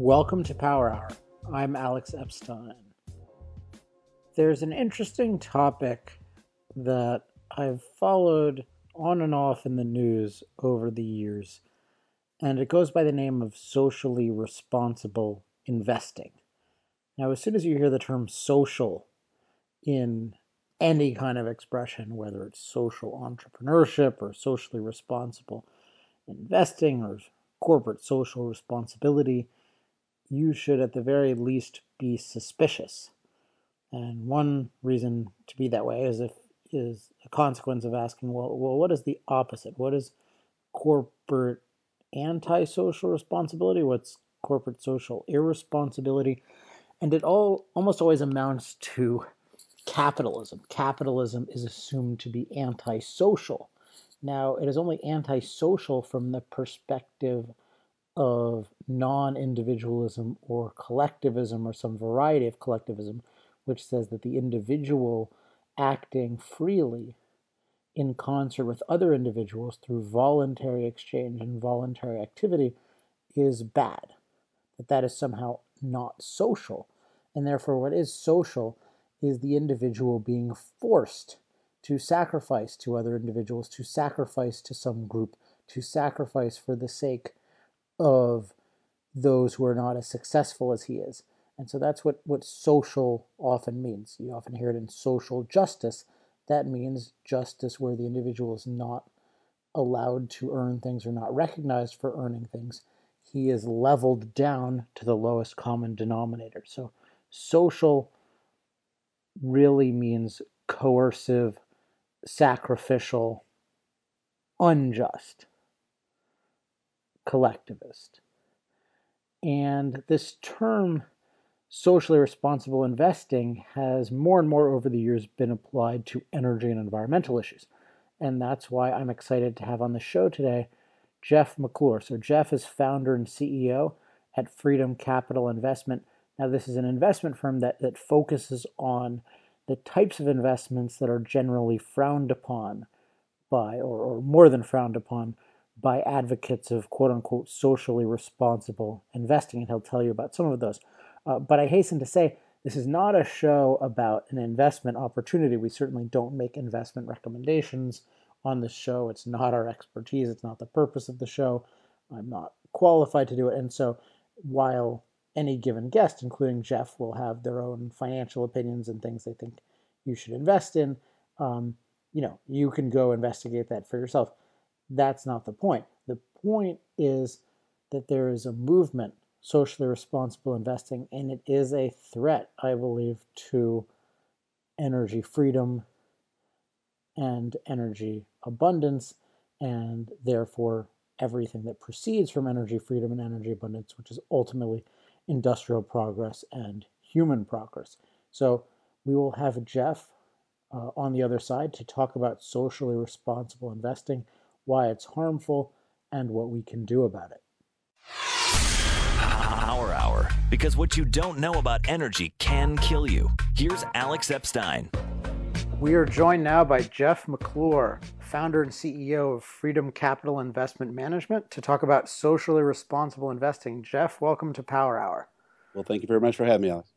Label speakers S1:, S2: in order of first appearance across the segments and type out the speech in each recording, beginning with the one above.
S1: Welcome to Power Hour. I'm Alex Epstein. There's an interesting topic that I've followed on and off in the news over the years, and it goes by the name of socially responsible investing. Now, as soon as you hear the term social in any kind of expression, whether it's social entrepreneurship or socially responsible investing or corporate social responsibility, you should at the very least be suspicious. And one reason to be that way is if is a consequence of asking, well, well, what is the opposite? What is corporate anti-social responsibility? What's corporate social irresponsibility? And it all almost always amounts to capitalism. Capitalism is assumed to be anti-social. Now, it is only anti-social from the perspective of non-individualism or collectivism or some variety of collectivism, which says that the individual acting freely in concert with other individuals through voluntary exchange and voluntary activity is bad. That that is somehow not social. And therefore, what is social is the individual being forced to sacrifice to other individuals, to sacrifice to some group, to sacrifice for the sake of those who are not as successful as he is. And so that's what, what social often means. You often hear it in social justice. That means justice where the individual is not allowed to earn things or not recognized for earning things. He is leveled down to the lowest common denominator. So social really means coercive, sacrificial, unjust, collectivist. And this term socially responsible investing has more and more over the years been applied to energy and environmental issues. And that's why I'm excited to have on the show today Jeff McClure. So, Jeff is founder and CEO at Freedom Capital Investment. Now, this is an investment firm that, that focuses on the types of investments that are generally frowned upon by, or, or more than frowned upon, by advocates of quote unquote socially responsible investing. And he'll tell you about some of those. Uh, but I hasten to say, this is not a show about an investment opportunity. We certainly don't make investment recommendations on this show. It's not our expertise, it's not the purpose of the show. I'm not qualified to do it. And so, while any given guest, including Jeff, will have their own financial opinions and things they think you should invest in, um, you know, you can go investigate that for yourself. That's not the point. The point is that there is a movement socially responsible investing, and it is a threat, I believe, to energy freedom and energy abundance, and therefore everything that proceeds from energy freedom and energy abundance, which is ultimately industrial progress and human progress. So we will have Jeff uh, on the other side to talk about socially responsible investing, why it's harmful, and what we can do about it.
S2: Power Hour, because what you don't know about energy can kill you. Here's Alex Epstein.
S1: We are joined now by Jeff McClure, founder and CEO of Freedom Capital Investment Management, to talk about socially responsible investing. Jeff, welcome to Power Hour.
S3: Well, thank you very much for having me, Alex.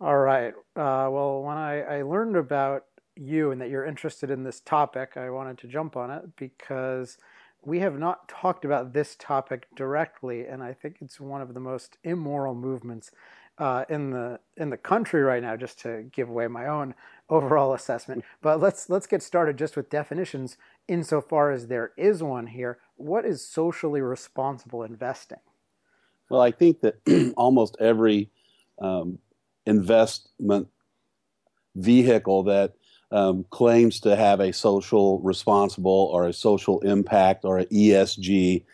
S1: All right. Uh, well, when I, I learned about you and that you're interested in this topic, I wanted to jump on it because we have not talked about this topic directly, and I think it's one of the most immoral movements uh, in the in the country right now. Just to give away my own overall assessment, but let's let's get started just with definitions. Insofar as there is one here, what is socially responsible investing?
S3: Well, I think that almost every um, investment vehicle that um, claims to have a social responsible or a social impact or an ESG.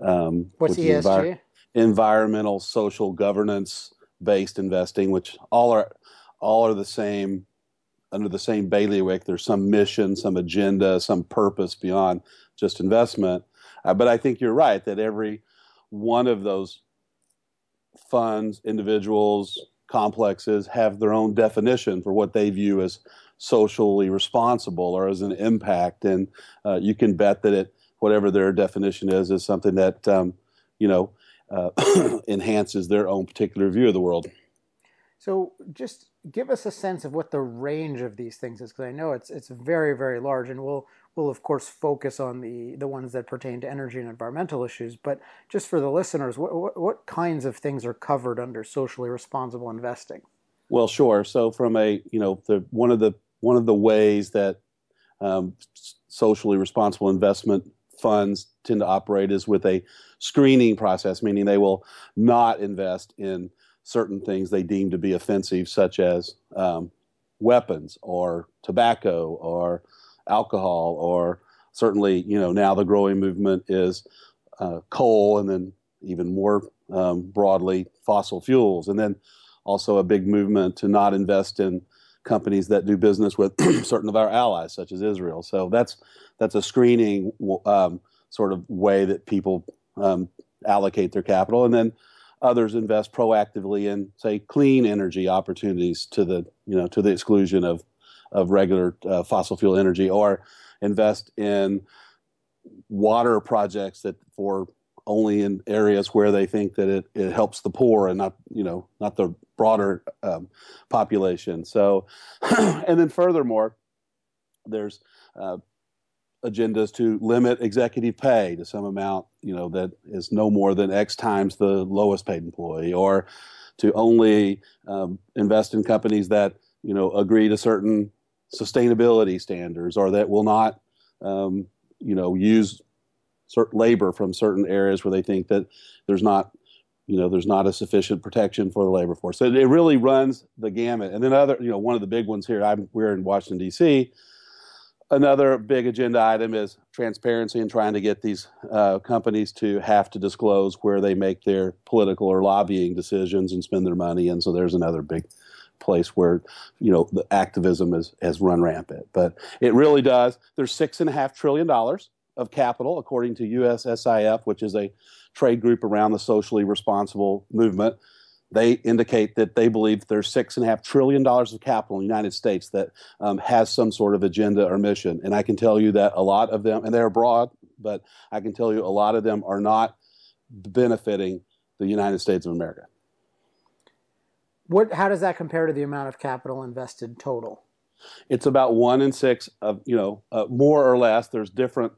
S1: Um, What's ESG?
S3: environmental, social, governance based investing, which all are all are the same under the same bailiwick. There's some mission, some agenda, some purpose beyond just investment. Uh, but I think you're right that every one of those funds, individuals, complexes have their own definition for what they view as socially responsible or as an impact, and uh, you can bet that it, whatever their definition is, is something that um, you know uh, enhances their own particular view of the world.
S1: So, just give us a sense of what the range of these things is, because I know it's it's very very large, and we'll we'll of course focus on the the ones that pertain to energy and environmental issues. But just for the listeners, what what, what kinds of things are covered under socially responsible investing?
S3: Well, sure. So, from a you know the one of the one of the ways that um, socially responsible investment funds tend to operate is with a screening process, meaning they will not invest in certain things they deem to be offensive, such as um, weapons or tobacco or alcohol, or certainly, you know, now the growing movement is uh, coal and then even more um, broadly fossil fuels. And then also a big movement to not invest in companies that do business with certain of our allies, such as Israel. So that's that's a screening um, sort of way that people um, allocate their capital, and then Others invest proactively in, say, clean energy opportunities to the you know to the exclusion of of regular uh, fossil fuel energy, or invest in water projects that for only in areas where they think that it, it helps the poor and not you know not the broader um, population. So, and then furthermore, there's uh, agendas to limit executive pay to some amount, you know, that is no more than X times the lowest paid employee, or to only um, invest in companies that, you know, agree to certain sustainability standards or that will not, um, you know, use labor from certain areas where they think that there's not you know there's not a sufficient protection for the labor force so it really runs the gamut and then other you know one of the big ones here i'm we're in washington d.c Another big agenda item is transparency and trying to get these uh, companies to have to disclose where they make their political or lobbying decisions and spend their money. And so there's another big place where you know the activism is, has run rampant. But it really does. There's six and a half trillion dollars of capital, according to USSIF, which is a trade group around the socially responsible movement they indicate that they believe there's six and a half trillion dollars of capital in the United States that um, has some sort of agenda or mission. And I can tell you that a lot of them, and they're broad, but I can tell you a lot of them are not benefiting the United States of America.
S1: What? How does that compare to the amount of capital invested total?
S3: It's about one in six of you know uh, more or less. There's different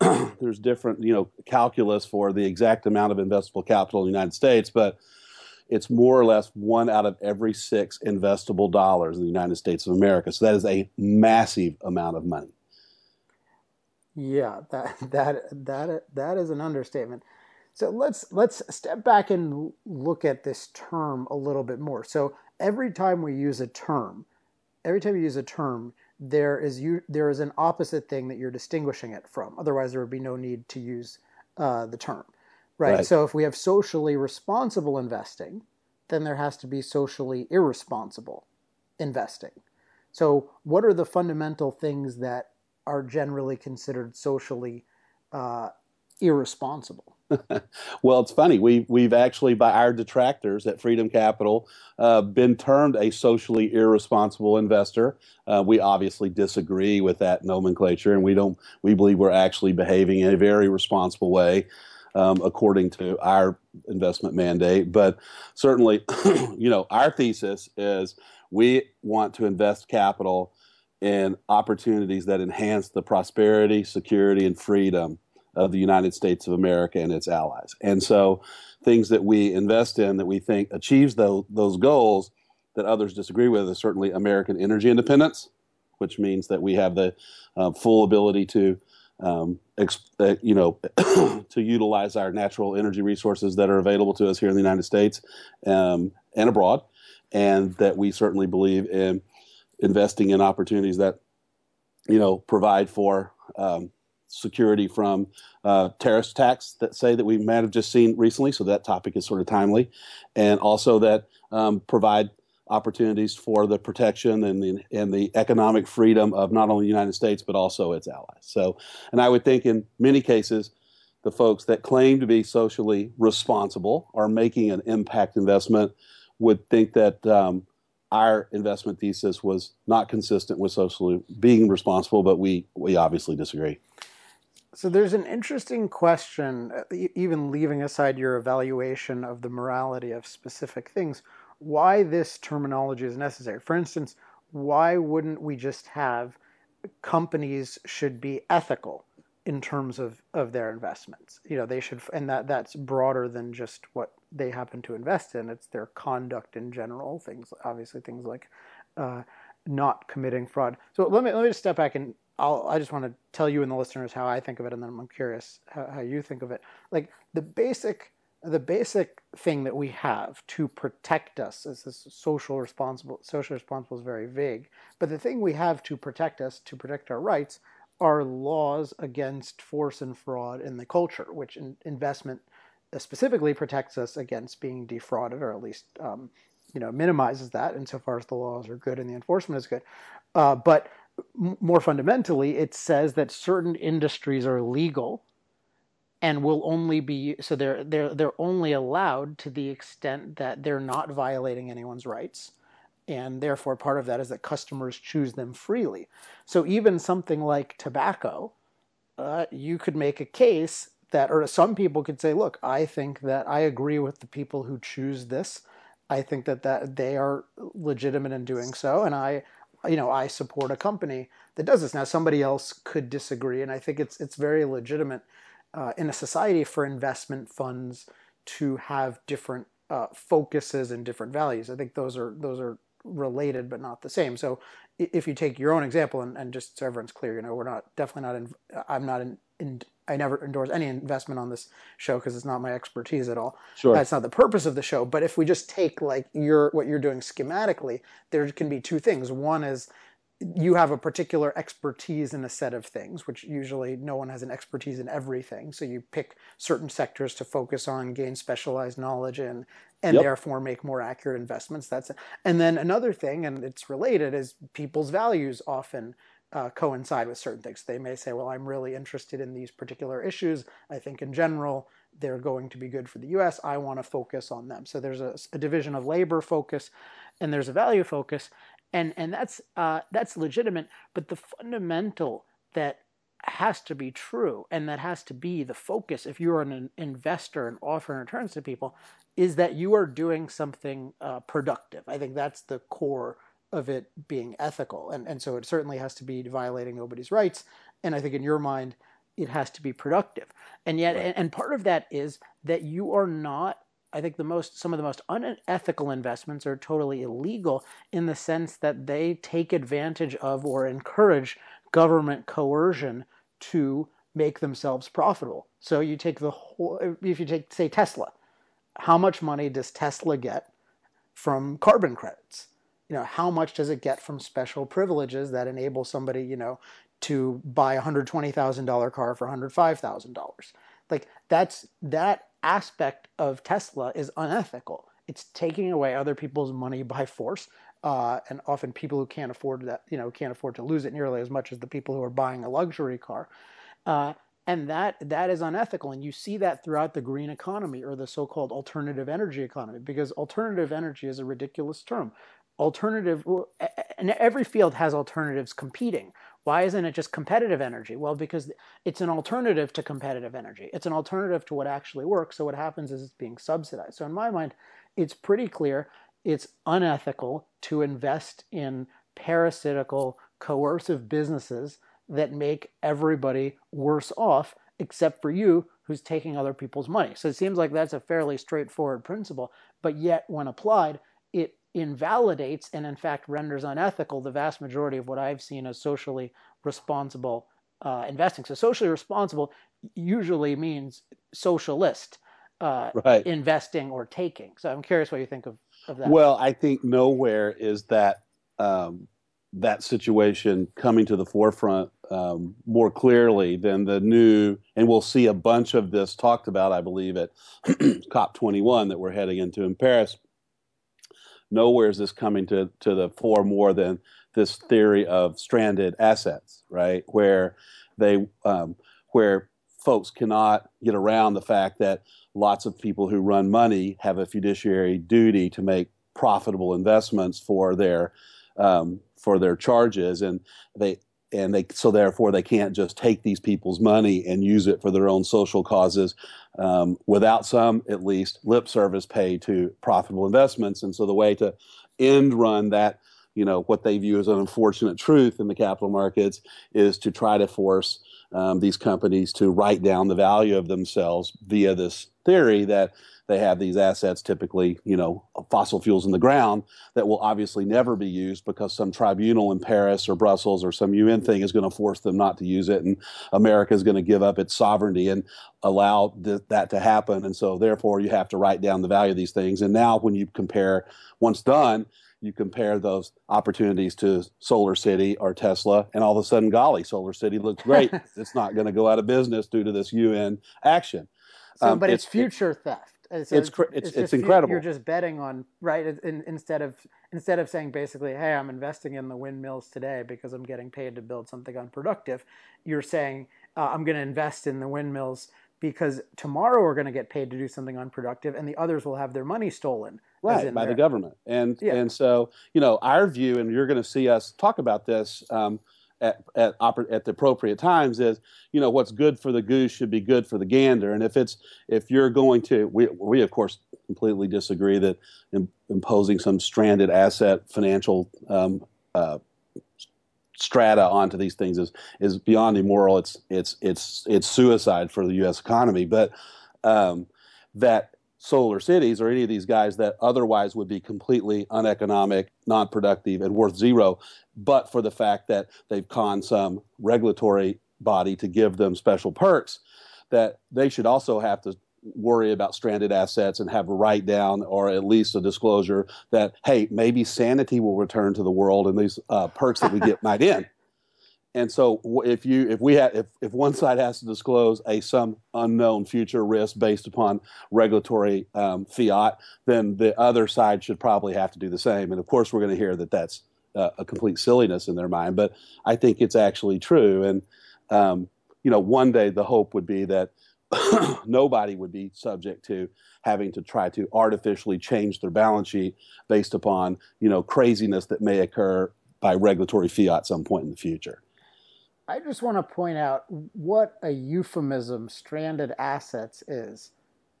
S3: there's different you know calculus for the exact amount of investable capital in the United States, but it's more or less one out of every six investable dollars in the United States of America. So that is a massive amount of money.
S1: Yeah, that that that that is an understatement. So let's let's step back and look at this term a little bit more. So every time we use a term, every time you use a term, there is you there is an opposite thing that you're distinguishing it from. Otherwise, there would be no need to use uh, the term. Right? right. So if we have socially responsible investing, then there has to be socially irresponsible investing. So, what are the fundamental things that are generally considered socially uh, irresponsible?
S3: well, it's funny. We we've actually, by our detractors at Freedom Capital, uh, been termed a socially irresponsible investor. Uh, we obviously disagree with that nomenclature, and we don't. We believe we're actually behaving in a very responsible way um, according to our investment mandate. But certainly, you know, our thesis is we want to invest capital in opportunities that enhance the prosperity, security, and freedom of the United States of America and its allies. And so, things that we invest in that we think achieves those, those goals that others disagree with is certainly American energy independence, which means that we have the uh, full ability to um, uh, you know, to utilize our natural energy resources that are available to us here in the United States um, and abroad, and that we certainly believe in investing in opportunities that, you know, provide for um, security from uh, terrorist attacks that say that we might have just seen recently. So that topic is sort of timely, and also that um, provide opportunities for the protection and the and the economic freedom of not only the United States but also its allies. So, and I would think in many cases, the folks that claim to be socially responsible are making an impact investment would think that um, our investment thesis was not consistent with socially being responsible, but we we obviously disagree.
S1: So there's an interesting question, uh, even leaving aside your evaluation of the morality of specific things why this terminology is necessary. For instance, why wouldn't we just have companies should be ethical in terms of, of their investments? You know, they should, and that that's broader than just what they happen to invest in. It's their conduct in general. Things, obviously, things like uh, not committing fraud. So let me let me just step back and I'll, I just want to tell you and the listeners how I think of it, and then I'm curious how, how you think of it. Like the basic the basic thing that we have to protect us is this social responsible social responsible is very vague but the thing we have to protect us to protect our rights are laws against force and fraud in the culture which in, investment uh, specifically protects us against being defrauded or at least um, you know minimizes that insofar as the laws are good and the enforcement is good uh, but more fundamentally it says that certain industries are legal and will only be so they're they're they're only allowed to the extent that they're not violating anyone's rights. And therefore part of that is that customers choose them freely. So even something like tobacco uh, you could make a case that or some people could say look i think that i agree with the people who choose this. I think that that they are legitimate in doing so. And i you know i support a company that does this now somebody else could disagree and i think it's it's very legitimate uh, in a society for investment funds to have different uh, focuses and different values. I think those are those are related but not the same. So if you take your own example and, and just so everyone's clear, you know, we're not definitely not in. I'm not in. in I never endorse any investment on this show because it's not my expertise at all.
S3: Sure,
S1: that's not the purpose of the show. But if we just take like your what you're doing schematically, there can be two things. One is you have a particular expertise in a set of things, which usually no one has an expertise in everything. So you pick certain sectors to focus on, gain specialized knowledge in, and yep. therefore make more accurate investments. That's it. and then another thing, and it's related, is people's values often uh, coincide with certain things. They may say, "Well, I'm really interested in these particular issues. I think in general." They're going to be good for the U.S. I want to focus on them. So there's a, a division of labor focus, and there's a value focus and and that's uh, that's legitimate. But the fundamental that has to be true, and that has to be the focus if you're an investor and offering returns to people, is that you are doing something uh, productive. I think that's the core of it being ethical, and and so it certainly has to be violating nobody's rights. And I think in your mind, it has to be productive. And yet, right. and, and part of that is that you are not I think the most some of the most unethical investments are totally illegal in the sense that they take advantage of or encourage government coercion to make themselves profitable. So you take the whole if you take say Tesla, how much money does Tesla get from carbon credits? You know, how much does it get from special privileges that enable somebody, you know, to buy a $120,000 car for $105,000? Like that's that aspect of Tesla is unethical. It's taking away other people's money by force, uh, and often people who can't afford that, you know, can't afford to lose it nearly as much as the people who are buying a luxury car. Uh, and that that is unethical and you see that throughout the green economy or the so-called alternative energy economy because alternative energy is a ridiculous term alternative and every field has alternatives competing why isn't it just competitive energy? Well, because it's an alternative to competitive energy. It's an alternative to what actually works. So what happens is it's being subsidized. So in my mind, it's pretty clear it's unethical to invest in parasitical, coercive businesses that make everybody worse off except for you who's taking other people's money. So it seems like that's a fairly straightforward principle, but yet when applied, it invalidates and in fact renders unethical the vast majority of what I've seen as socially responsible uh, investing. So socially responsible usually means socialist uh, right. investing or taking. So I'm curious what you think of, of that.
S3: Well, I think nowhere is that um, that situation coming to the forefront um, more clearly than the new, and we'll see a bunch of this talked about, I believe, at COP21 that we're heading into in Paris. Nowhere is this coming to, to the fore more than this theory of stranded assets, right? Where they, um, where folks cannot get around the fact that lots of people who run money have a fiduciary duty to make profitable investments for their um, for their charges, and they and they so therefore they can't just take these people's money and use it for their own social causes um, without some at least lip service paid to profitable investments. And so the way to end run that you know what they view as an unfortunate truth in the capital markets is to try to force um, these companies to write down the value of themselves via this theory that they have these assets, typically, you know, fossil fuels in the ground that will obviously never be used because some tribunal in Paris or Brussels or some UN thing is going to force them not to use it, and America is going to give up its sovereignty and allow th- that to happen. And so, therefore, you have to write down the value of these things. And now, when you compare, once done, you compare those opportunities to Solar City or Tesla, and all of a sudden, golly, Solar City looks great. it's not going to go out of business due to this UN action.
S1: So, um, but it's, it's future theft.
S3: So it's it's it's, it's incredible.
S1: You're just betting on right in, instead of instead of saying basically, hey, I'm investing in the windmills today because I'm getting paid to build something unproductive. You're saying uh, I'm going to invest in the windmills because tomorrow we're going to get paid to do something unproductive, and the others will have their money stolen.
S3: Right by the government, and yeah. and so you know our view, and you're going to see us talk about this. Um, at at, at the appropriate times is you know what's good for the goose should be good for the gander. And if it's if you're going to we we of course completely disagree that imposing some stranded asset financial um, uh, strata onto these things is is beyond immoral. It's it's it's it's suicide for the US economy. But um, that solar cities or any of these guys that otherwise would be completely uneconomic, non productive, and worth zero, but for the fact that they've conned some regulatory body to give them special perks, that they should also have to worry about stranded assets and have a write down or at least a disclosure that hey maybe sanity will return to the world and these uh, perks that we get might end and so if you if we have if, if one side has to disclose a some unknown future risk based upon regulatory um, fiat then the other side should probably have to do the same. And of course we're going to hear that that's uh, a complete silliness in their mind but i think it's actually true. And um, you know one day the hope would be that nobody would be subject to having to try to artificially change their balance sheet based upon you know craziness that may occur by regulatory fiat at some point in the future
S1: I just want to point out what a euphemism stranded assets is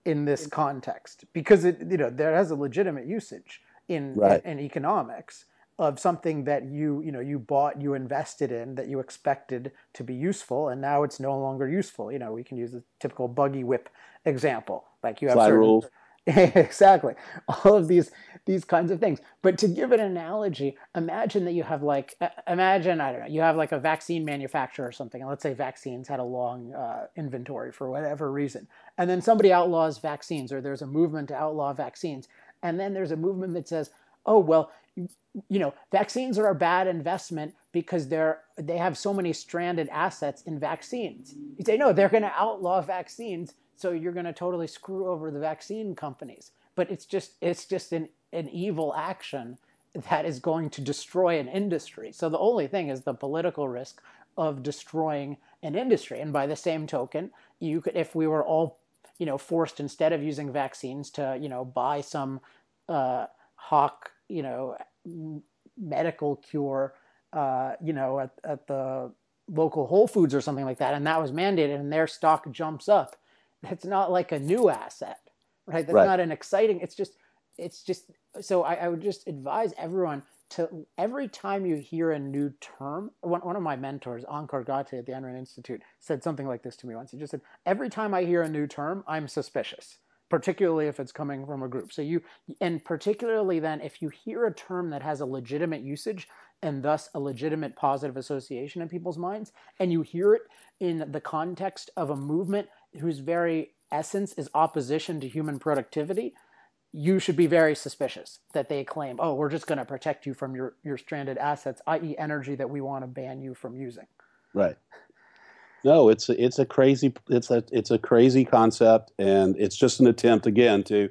S1: in this context because it you know there has a legitimate usage in, right. in, in economics of something that you you know you bought you invested in that you expected to be useful and now it's no longer useful. You know we can use the typical buggy whip example. Like you have
S3: Slide certain, rules
S1: exactly. All of these these kinds of things. But to give an analogy imagine that you have like imagine i don't know you have like a vaccine manufacturer or something and let's say vaccines had a long uh, inventory for whatever reason and then somebody outlaws vaccines or there's a movement to outlaw vaccines and then there's a movement that says oh well you, you know vaccines are a bad investment because they're they have so many stranded assets in vaccines. You say no they're going to outlaw vaccines so you're going to totally screw over the vaccine companies. But it's just it's just an, an evil action that is going to destroy an industry. So the only thing is the political risk of destroying an industry. And by the same token, you could if we were all you know forced instead of using vaccines to you know buy some uh, hawk you know medical cure uh, you know at, at the local Whole Foods or something like that, and that was mandated, and their stock jumps up that's not like a new asset, right? That's right. not an exciting. It's just it's just so I, I, would just advise everyone to every time you hear a new term. One, one of my mentors, Onkar Ghate at the Ayn Rand Institute, said something like this to me once. He just said, "Every time I hear a new term, I'm suspicious." particularly if it's coming from a group. So you, and particularly then, if you hear a term that has a legitimate usage and thus a legitimate positive association in people's minds, and you hear it in the context of a movement whose very essence is opposition to human productivity, you should be very suspicious that they claim, oh, we're just going to protect you from your, your stranded assets, i.e., energy that we want to ban you from using.
S3: Right. No, it's a, it's a crazy it's a it's a crazy concept, and it's just an attempt again to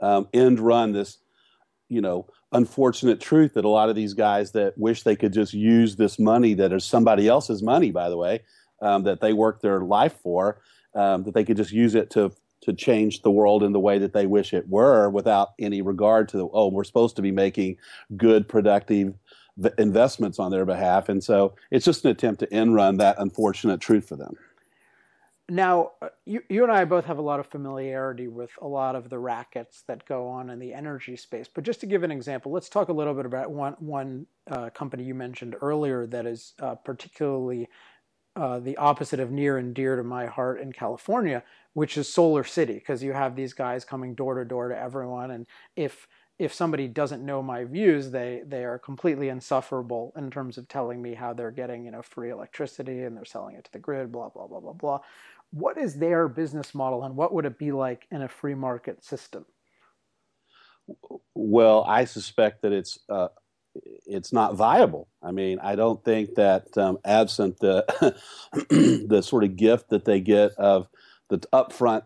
S3: um, end run this, you know, unfortunate truth that a lot of these guys that wish they could just use this money that is somebody else's money, by the way, um, that they work their life for, um, that they could just use it to to change the world in the way that they wish it were, without any regard to the oh, we're supposed to be making good, productive investments on their behalf, and so it's just an attempt to end run that unfortunate truth for them.
S1: Now, uh, you, you and I both have a lot of familiarity with a lot of the rackets that go on in the energy space. But just to give an example, let's talk a little bit about one, one uh, company you mentioned earlier that is uh, particularly uh, the opposite of near and dear to my heart in California, which is Solar City, because you have these guys coming door to door to everyone. And if if somebody doesn't know my views, they they are completely insufferable in terms of telling me how they're getting you know free electricity and they're selling it to the grid, blah blah blah blah blah. What is their business model, and what would it be like in a free market system?
S3: Well, I suspect that it's uh, it's not viable. I mean, I don't think that um, absent the the sort of gift that they get of the upfront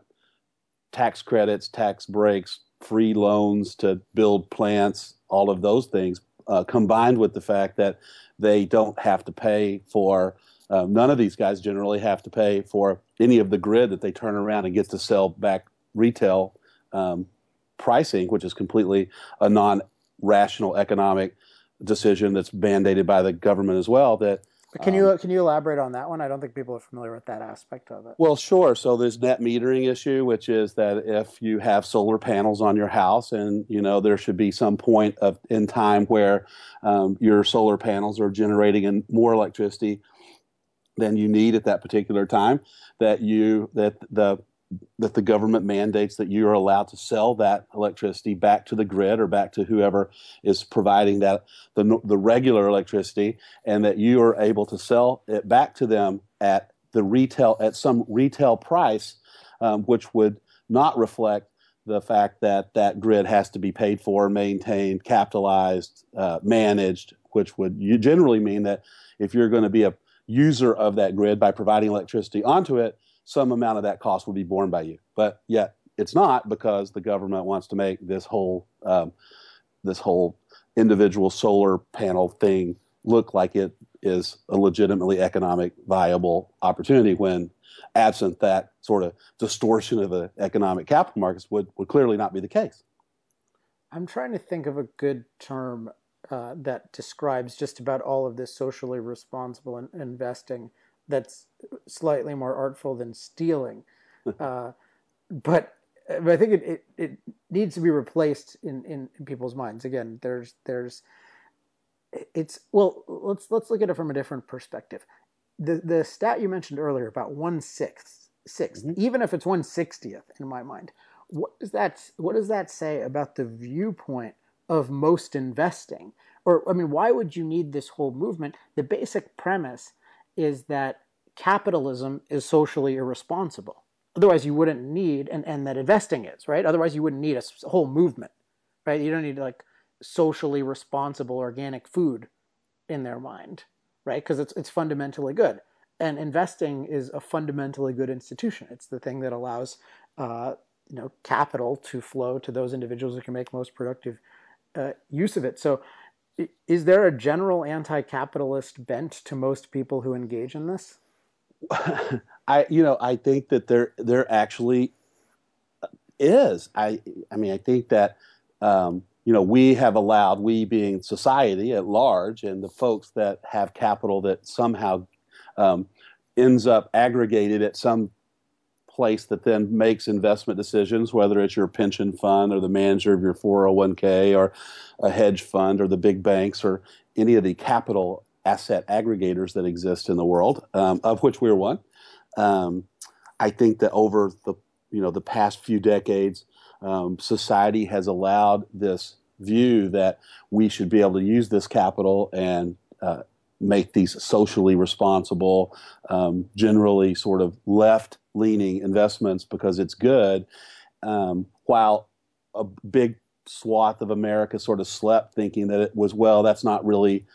S3: tax credits, tax breaks, free loans to build plants, all of those things, uh, combined with the fact that they don't have to pay for, uh, none of these guys generally have to pay for any of the grid that they turn around and get to sell back retail um, pricing, which is completely a non rational economic decision that's mandated by the government as well. That
S1: but can you um, can you elaborate on that one? I don't think people are familiar with that aspect of it.
S3: Well, sure. So there's net metering issue, which is that if you have solar panels on your house, and you know there should be some point of in time where um, your solar panels are generating more electricity than you need at that particular time, that you that the that the government mandates that you are allowed to sell that electricity back to the grid or back to whoever is providing that the, the regular electricity and that you are able to sell it back to them at the retail at some retail price um, which would not reflect the fact that that grid has to be paid for maintained capitalized uh, managed which would you generally mean that if you're going to be a user of that grid by providing electricity onto it some amount of that cost will be borne by you. But yet it's not because the government wants to make this whole um, this whole individual solar panel thing look like it is a legitimately economic viable opportunity when absent that sort of distortion of the economic capital markets would, would clearly not be the case.
S1: I'm trying to think of a good term uh, that describes just about all of this socially responsible in- investing that's slightly more artful than stealing. uh, but but I think it, it, it, needs to be replaced in, in, in, people's minds. Again, there's there's it's well let's let's look at it from a different perspective. The the stat you mentioned earlier about one sixth 6th mm-hmm. even if it's one sixtieth in my mind, what does that what does that say about the viewpoint of most investing? Or I mean, why would you need this whole movement? The basic premise is that capitalism is socially irresponsible. Otherwise, you wouldn't need, and, and that investing is, right? Otherwise, you wouldn't need a, whole movement, right? You don't need like socially responsible organic food in their mind, right? Because it's, it's fundamentally good. And investing is a fundamentally good institution. It's the thing that allows, uh, you know, capital to flow to those individuals who can make most productive uh, use of it. So, is there a general anti-capitalist bent to most people who engage in this?
S3: I you know I think that there there actually is. I I mean I think that um, you know we have allowed we being society at large and the folks that have capital that somehow um, ends up aggregated at some place that then makes investment decisions, whether it's your pension fund or the manager of your 401k or a hedge fund or the big banks or any of the capital asset aggregators that exist in the world, um, of which we're one. Um, I think that over the you know the past few decades, um, society has allowed this view that we should be able to use this capital and uh, make these socially responsible, um, generally sort of left leaning investments because it's good, um, while a big swath of America sort of slept thinking that it was, well, that's not really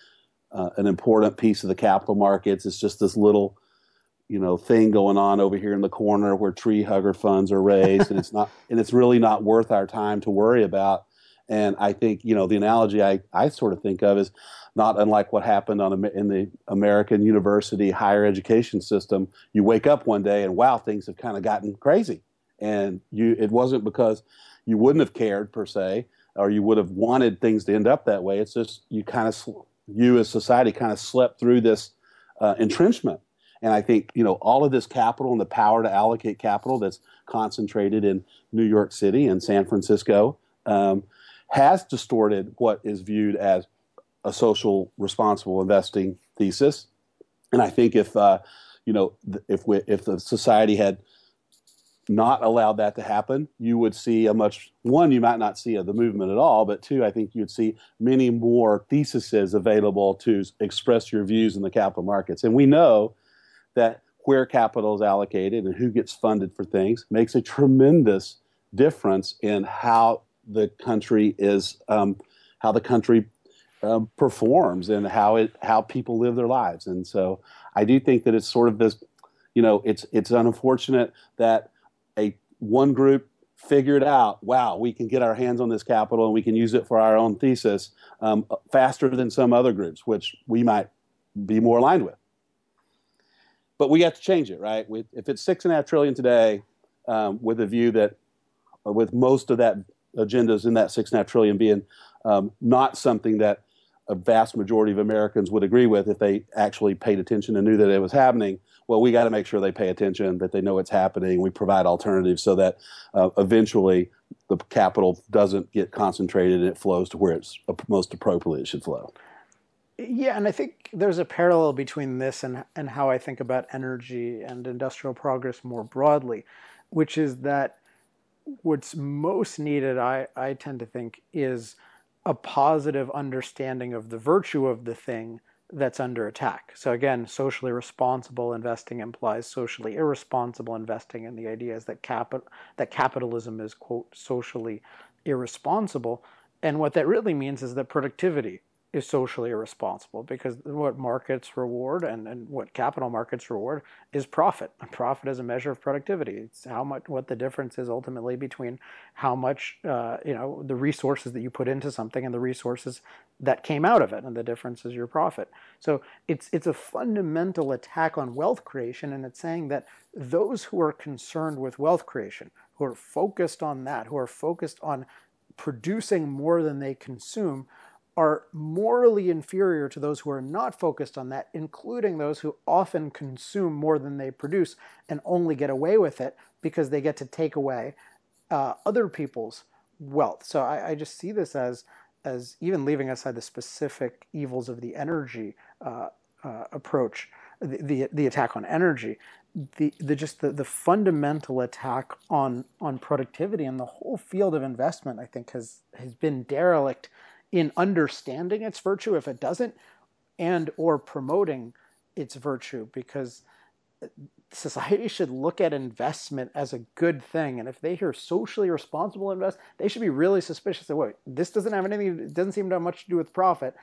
S3: uh, an important piece of the capital markets. It's just this little, you know, thing going on over here in the corner where tree hugger funds are raised, and it's not, and it's really not worth our time to worry about. And I think, you know, the analogy I, I sort of think of is not unlike what happened on in the American university higher education system. You wake up one day and wow, things have kind of gotten crazy, and you it wasn't because you wouldn't have cared per se, or you would have wanted things to end up that way. It's just you kind of you as society kind of slept through this uh, entrenchment. And I think you know all of this capital and the power to allocate capital that's concentrated in New York City and San Francisco um, has distorted what is viewed as a social responsible investing thesis. And I think if uh, you know if we, if the society had not allowed that to happen, you would see a much one, you might not see the movement at all, but two, I think you'd see many more theses available to express your views in the capital markets. And we know that where capital is allocated and who gets funded for things makes a tremendous difference in how the country is, um, how the country um, performs and how it how people live their lives. And so I do think that it's sort of this, you know, it's it's unfortunate that a one group figured out, wow, we can get our hands on this capital and we can use it for our own thesis um, faster than some other groups, which we might be more aligned with. But we have to change it, right? if it's six and a half trillion today, um, with a view that, uh, with most of that agendas in that six and a half trillion being um, not something that a vast majority of Americans would agree with if they actually paid attention and knew that it was happening. Well, we got to make sure they pay attention, that they know it's happening. We provide alternatives so that uh, eventually the capital doesn't get concentrated and it flows to where it's most appropriately it should flow.
S1: Yeah, and I think there's a parallel between this and and how I think about energy and industrial progress more broadly, which is that what's most needed, I, I tend to think, is a positive understanding of the virtue of the thing that's under attack. So again, socially responsible investing implies socially irresponsible investing, and the idea is that capital that capitalism is quote socially irresponsible. And what that really means is that productivity is socially irresponsible because what markets reward and, and what capital markets reward is profit. Profit is a measure of productivity. It's how much what the difference is ultimately between how much uh, you know the resources that you put into something and the resources that came out of it, and the difference is your profit. So it's it's a fundamental attack on wealth creation, and it's saying that those who are concerned with wealth creation, who are focused on that, who are focused on producing more than they consume are morally inferior to those who are not focused on that, including those who often consume more than they produce and only get away with it because they get to take away uh, other people's wealth. So I, I, just see this as as even leaving aside the specific evils of the energy uh, uh, approach, the, the, the attack on energy, the, the just the, the fundamental attack on on productivity and the whole field of investment, I think has has been derelict in understanding its virtue if it doesn't and or promoting its virtue because society should look at investment as a good thing. And if they hear socially responsible invest they should be really suspicious of wait this doesn't have anything it doesn't seem to have much to do with profit.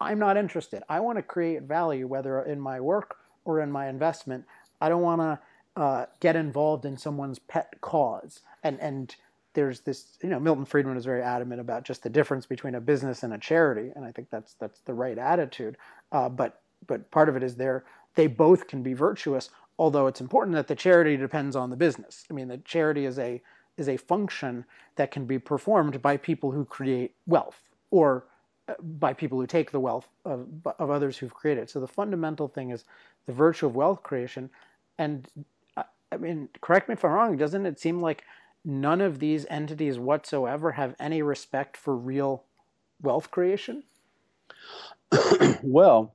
S1: I'm not interested. I want to create value whether in my work or in my investment. I don't want to uh, get involved in someone's pet cause. And and there's this, you know, Milton Friedman is very adamant about just the difference between a business and a charity, and I think that's that's the right attitude. Uh, but but part of it is there they both can be virtuous, although it's important that the charity depends on the business. I mean, the charity is a is a function that can be performed by people who create wealth or uh, by people who take the wealth of, of others who've created. So the fundamental thing is the virtue of wealth creation. And uh, I mean, correct me if I'm wrong. Doesn't it seem like none of these entities whatsoever have any respect for real wealth creation?
S3: well,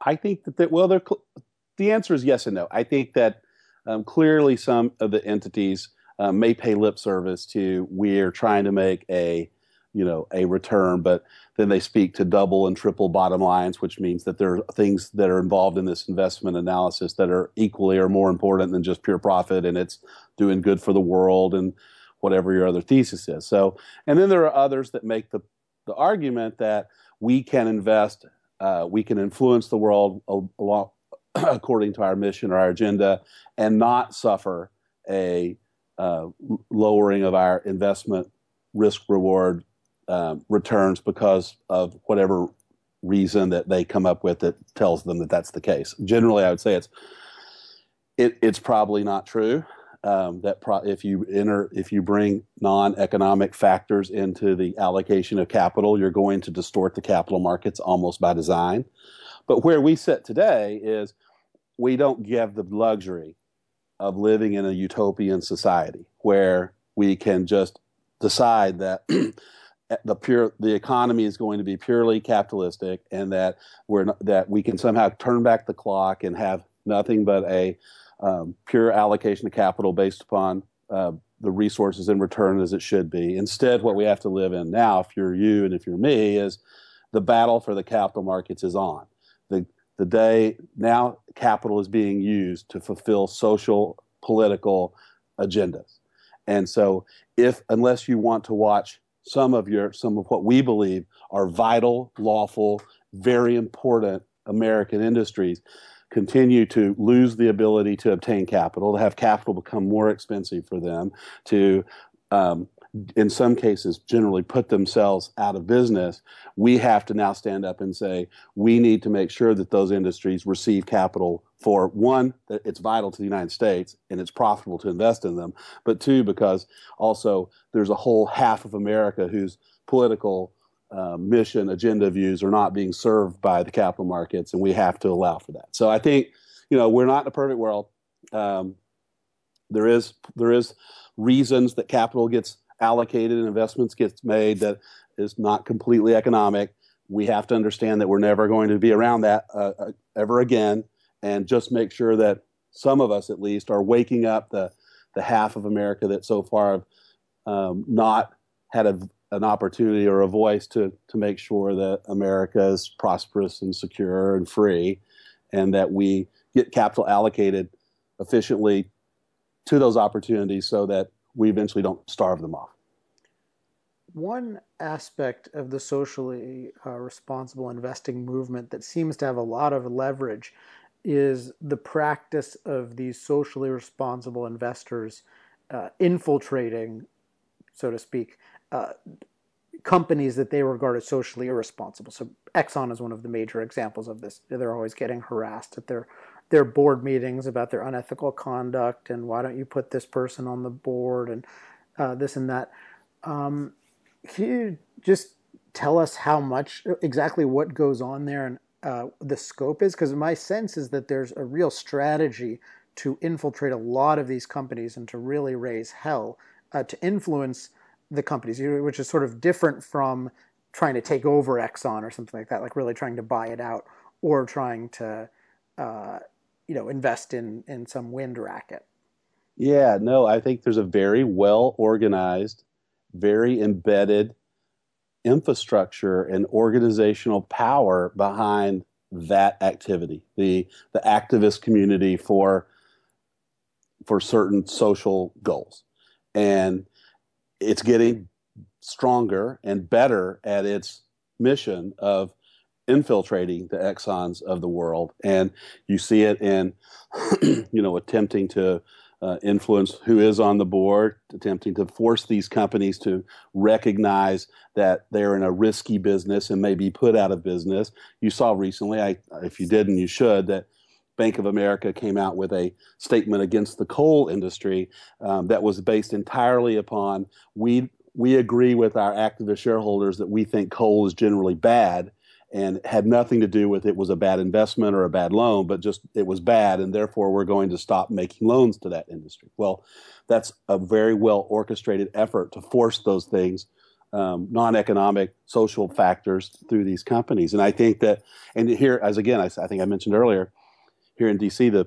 S3: I think that, well, the answer is yes and no. I think that um, clearly some of the entities um, may pay lip service to we're trying to make a you know a return but then they speak to double and triple bottom lines which means that there are things that are involved in this investment analysis that are equally or more important than just pure profit and it's doing good for the world and whatever your other thesis is. So, and then there are others that make the, the argument that we can invest, uh, we can influence the world according to our mission or our agenda, and not suffer a uh, lowering of our investment risk reward um, returns because of whatever reason that they come up with that tells them that that's the case. Generally, I would say it's it, it's probably not true. Um, that pro- if you enter if you bring non-economic factors into the allocation of capital, you're going to distort the capital markets almost by design. But where we sit today is we don't give the luxury of living in a utopian society where we can just decide that the pure the economy is going to be purely capitalistic and that we're not, that we can somehow turn back the clock and have nothing but a um, pure allocation of capital based upon uh, the resources in return as it should be. Instead, what we have to live in now, if you're you and if you're me, is the battle for the capital markets is on. The the day now capital is being used to fulfill social political agendas. And so if unless you want to watch some of your some of what we believe are vital, lawful, very important American industries continue to lose the ability to obtain capital, to have capital become more expensive for them, to um, in some cases generally put themselves out of business, we have to now stand up and say we need to make sure that those industries receive capital for one, that it's vital to the United States and it's profitable to invest in them, but two, because also there's a whole half of America whose political uh, mission, agenda views are not being served by the capital markets, and we have to allow for that. So I think, you know, we're not in a perfect world. Um, there is there is reasons that capital gets allocated and investments gets made that is not completely economic. We have to understand that we're never going to be around that uh, uh, ever again, and just make sure that some of us, at least, are waking up the the half of America that so far have um, not had a, an opportunity or a voice to to make sure that America is prosperous and secure and free, and that we get capital allocated efficiently to those opportunities so that we eventually don't starve them off.
S1: One aspect of the socially uh, responsible investing movement that seems to have a lot of leverage is the practice of these socially responsible investors uh, infiltrating, so to speak, uh, companies that they regard as socially irresponsible. So Exxon is one of the major examples of this. They're always getting harassed at their their board meetings about their unethical conduct and why don't you put this person on the board and uh, this and that. Um, can you just tell us how much exactly what goes on there and uh, the scope is? Because my sense is that there's a real strategy to infiltrate a lot of these companies and to really raise hell uh, to influence the companies, which is sort of different from trying to take over Exxon or something like that, like really trying to buy it out or trying to uh, you know invest in in some wind racket.
S3: Yeah, no, I think there's a very well organized, very embedded infrastructure and organizational power behind that activity. The the activist community for for certain social goals. And it's getting stronger and better at its mission of infiltrating the Exxons of the world and you see it in you know attempting to uh, influence who is on the board attempting to force these companies to recognize that they're in a risky business and may be put out of business. You saw recently I, if you didn't you should that Bank of America came out with a statement against the coal industry um, that was based entirely upon we we agree with our activist shareholders that we think coal is generally bad and had nothing to do with it was a bad investment or a bad loan, but just it was bad, and therefore we're going to stop making loans to that industry. Well, that's a very well orchestrated effort to force those things, um, non economic, social factors through these companies. And I think that, and here, as again, I, I think I mentioned earlier, here in DC, the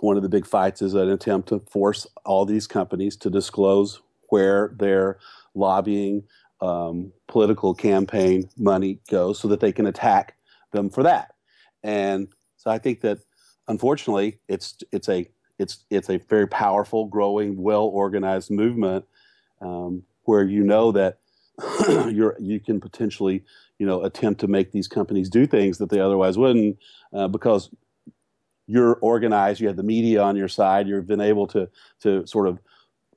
S3: one of the big fights is an attempt to force all these companies to disclose where they're lobbying um, political campaign money goes so that they can attack them for that. And so I think that unfortunately it's it's a it's it's a very powerful, growing, well organized movement um, where you know that you're you can potentially you know attempt to make these companies do things that they otherwise wouldn't uh, because you're organized you have the media on your side you've been able to to sort of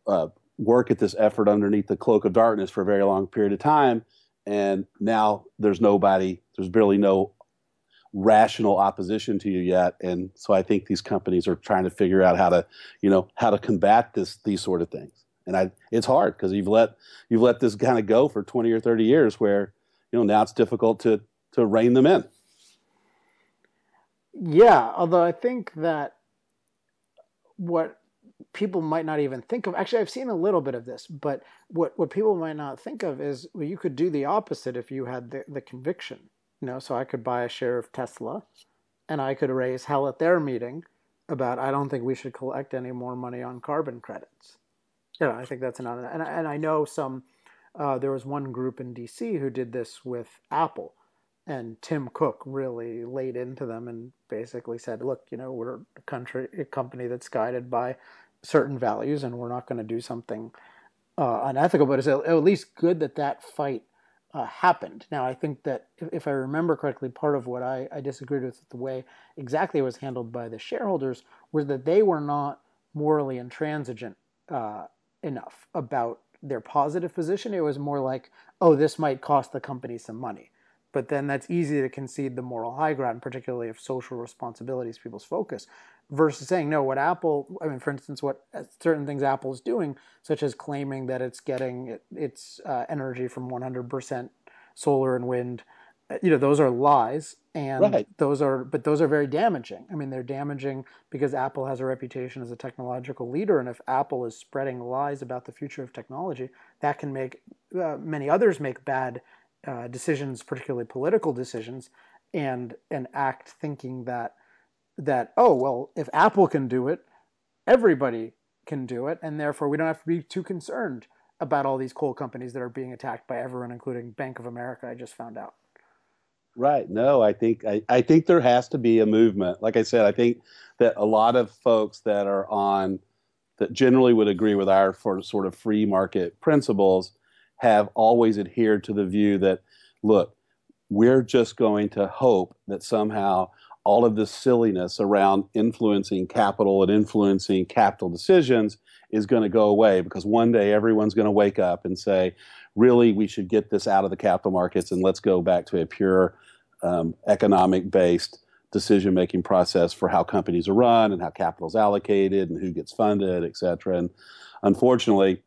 S3: uh, work at this effort underneath the cloak of darkness for a very long period of time and now there's nobody there's barely no rational opposition to you yet. And so i think these companies are trying to figure out how to you know how to combat this these sort of things. And I, it's hard because you've let you've let this kind of go for 20 or 30 years where you know now it's difficult to to rein them in.
S1: Yeah although i think that what people might not even think of actually i've seen a little bit of this but what what people might not think of is well you could do the opposite if you had the, the conviction you know so i could buy a share of tesla and i could raise hell at their meeting about i don't think we should collect any more money on carbon credits yeah, I think that's an and and I know some. Uh, there was one group in D.C. who did this with Apple, and Tim Cook really laid into them and basically said, "Look, you know, we're a country, a company that's guided by certain values, and we're not going to do something uh, unethical." But it's at least good that that fight uh, happened. Now, I think that if, if, I remember correctly, part of what I, I disagreed with the way exactly it was handled by the shareholders was that they were not morally intransigent uh, enough about their positive position. It was more like, oh, this might cost the company some money. But then that's easy to concede the moral high ground, particularly if social responsibility is people's focus, versus saying, no, what Apple, I mean, for instance, what uh, certain things Apple is doing, such as claiming that it's getting its uh, energy from 100% solar and wind you know those are lies and right. those are but those are very damaging i mean they're damaging because apple has a reputation as a technological leader and if apple is spreading lies about the future of technology that can make uh, many others make bad uh, decisions particularly political decisions and and act thinking that that oh well if apple can do it everybody can do it and therefore we don't have to be too concerned about all these coal companies that are being attacked by everyone including bank of america i just found out
S3: Right. No, I think I, I think there has to be a movement. Like I said, I think that a lot of folks that are on that generally would agree with our sort of free market principles have always adhered to the view that look, we're just going to hope that somehow all of this silliness around influencing capital and influencing capital decisions is going to go away because one day everyone's going to wake up and say, really, we should get this out of the capital markets and let's go back to a pure um, economic based decision making process for how companies are run and how capital is allocated and who gets funded, et cetera. And unfortunately,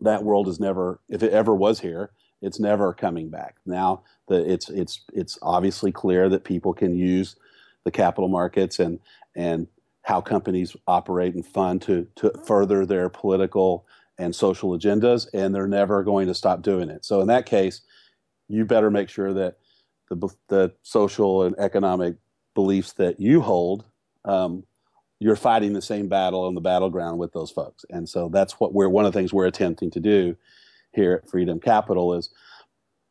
S3: that world is never, if it ever was here, it's never coming back. Now, the, it's it's it's obviously clear that people can use the capital markets and and how companies operate and fund to to further their political and social agendas, and they're never going to stop doing it. So in that case, you better make sure that the, the social and economic beliefs that you hold, um, you're fighting the same battle on the battleground with those folks. And so that's what we're one of the things we're attempting to do here at Freedom Capital is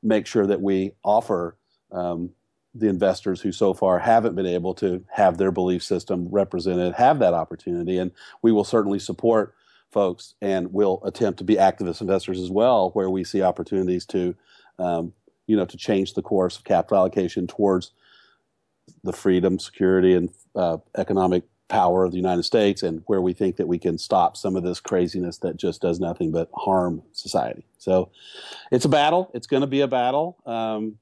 S3: make sure that we offer um, the investors who so far haven't been able to have their belief system represented have that opportunity. And we will certainly support folks and we'll attempt to be activist investors as well where we see opportunities to um, you know, to change the course of capital allocation towards the freedom, security, and uh, economic power of the United States, and where we think that we can stop some of this craziness that just does nothing but harm society. So, it's a battle. It's going to be a battle. Um,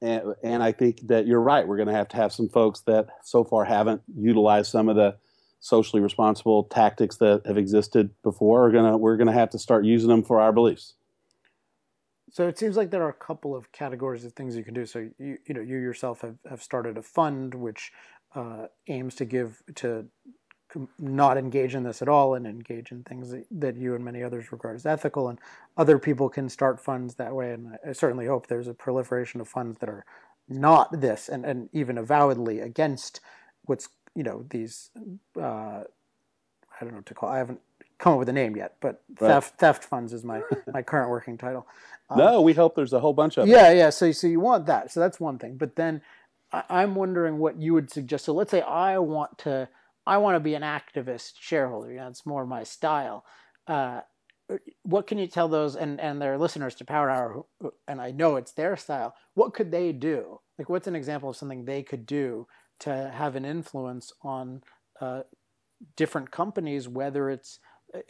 S3: and, and I think that you're right. We're going to have to have some folks that so far haven't utilized some of the socially responsible tactics that have existed before. Are gonna we're going to have to start using them for our beliefs.
S1: So it seems like there are a couple of categories of things you can do. So you you know you yourself have, have started a fund which uh, aims to give to not engage in this at all and engage in things that, that you and many others regard as ethical and other people can start funds that way and I certainly hope there's a proliferation of funds that are not this and, and even avowedly against what's you know these uh, I don't know what to call I haven't come up with a name yet, but right. theft theft funds is my my current working title.
S3: Um, no, we hope there's a whole bunch of
S1: yeah, them. yeah. So so you want that? So that's one thing. But then I, am wondering what you would suggest. So let's say I want to I want to be an activist shareholder. You know, it's more my style. Uh, what can you tell those and and their listeners to Power Hour? And I know it's their style. What could they do? Like, what's an example of something they could do to have an influence on uh, different companies? Whether it's,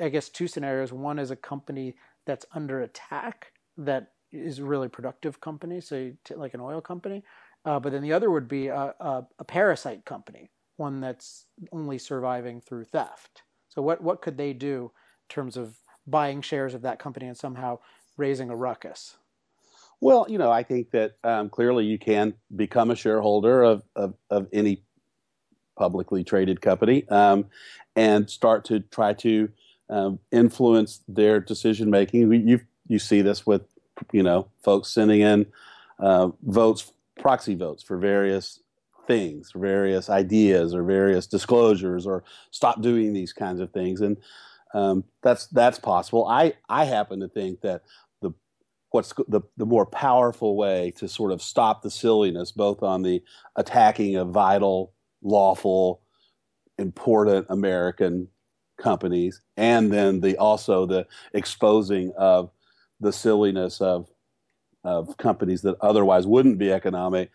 S1: I guess, two scenarios. One is a company that's under attack that is a really productive company, so like an oil company. Uh, but then the other would be a, a, a parasite company, one that's only surviving through theft. So what what could they do in terms of buying shares of that company and somehow raising a ruckus?
S3: Well, you know, I think that um, clearly you can become a shareholder of, of, of any publicly traded company um, and start to try to um, influence their decision making. You you see this with you know folks sending in uh, votes, proxy votes for various things, various ideas, or various disclosures, or stop doing these kinds of things, and um, that's that's possible. I I happen to think that the what's the the more powerful way to sort of stop the silliness, both on the attacking of vital, lawful, important American companies, and then the also the exposing of the silliness of of companies that otherwise wouldn't be economic,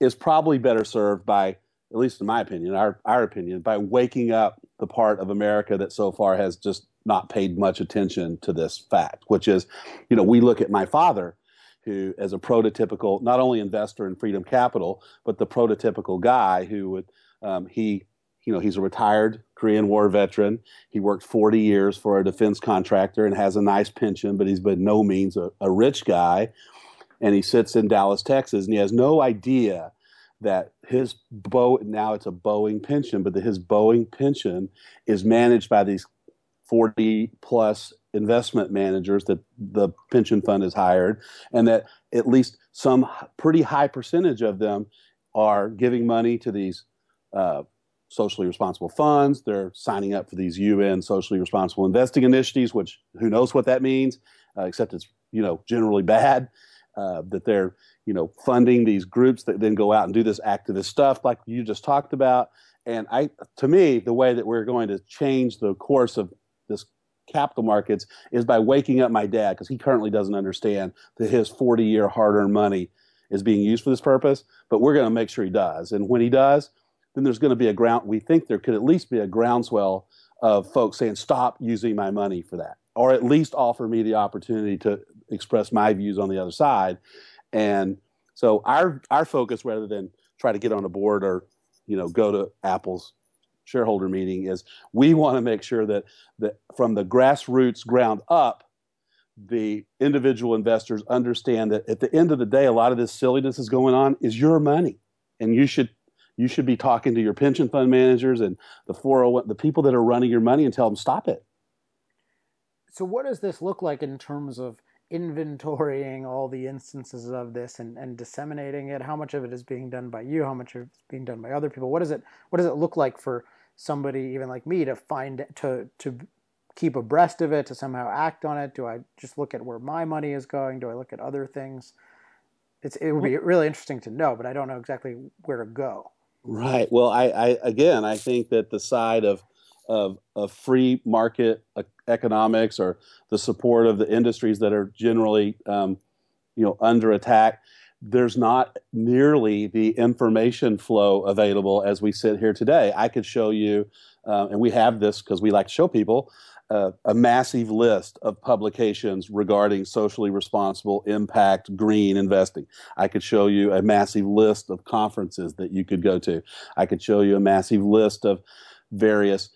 S3: is probably better served by at least in my opinion, our, our opinion, by waking up the part of America that so far has just not paid much attention to this fact, which is, you know, we look at my father, who, as a prototypical, not only investor in Freedom Capital, but the prototypical guy who would, um, he, you know, he's a retired Korean War veteran. He worked 40 years for a defense contractor and has a nice pension, but he's by no means a, a rich guy. And he sits in Dallas, Texas, and he has no idea that his bow now it's a Boeing pension, but that his Boeing pension is managed by these 40 plus investment managers that the pension fund has hired, and that at least some pretty high percentage of them are giving money to these uh, socially responsible funds. They're signing up for these UN socially responsible investing initiatives, which who knows what that means, uh, except it's you know generally bad. Uh, that they're you know funding these groups that then go out and do this activist stuff like you just talked about. And i to me the way that we're going to change the course of this capital markets is by waking up my dad because he currently doesn't understand that his 40 year hard earned money is being used for this purpose but we're going to make sure he does. And when he does then there's going to be a ground we think there could at least be a groundswell of folks saying stop using my money for that or at least offer me the opportunity to express my views on the other side and so our our focus, rather than try to get on a board or you know go to Apple's shareholder meeting, is we want to make sure that that from the grassroots ground up, the individual investors understand that at the end of the day, a lot of this silliness is going on is your money, and you should you should be talking to your pension fund managers and the 401 the people that are running your money and tell them stop it.
S1: So what does this look like in terms of inventorying all the instances of this and, and disseminating it? How much of it is being done by you? How much of it's being done by other people? What does it what does it look like for somebody even like me to find to to keep abreast of it to somehow act on it? Do i just look at where my money is going? Do i look at other things? It's it would be really interesting to know but i don't know exactly where to go.
S3: Right. Well i, I again i think that the side of of, of free market economics or the support of the industries that are generally um, you know under attack there's not nearly the information flow available as we sit here today. I could show you uh, and we have this because we like to show people uh, a massive list of publications regarding socially responsible impact green investing. I could show you a massive list of conferences that you could go to. I could show you a massive list of various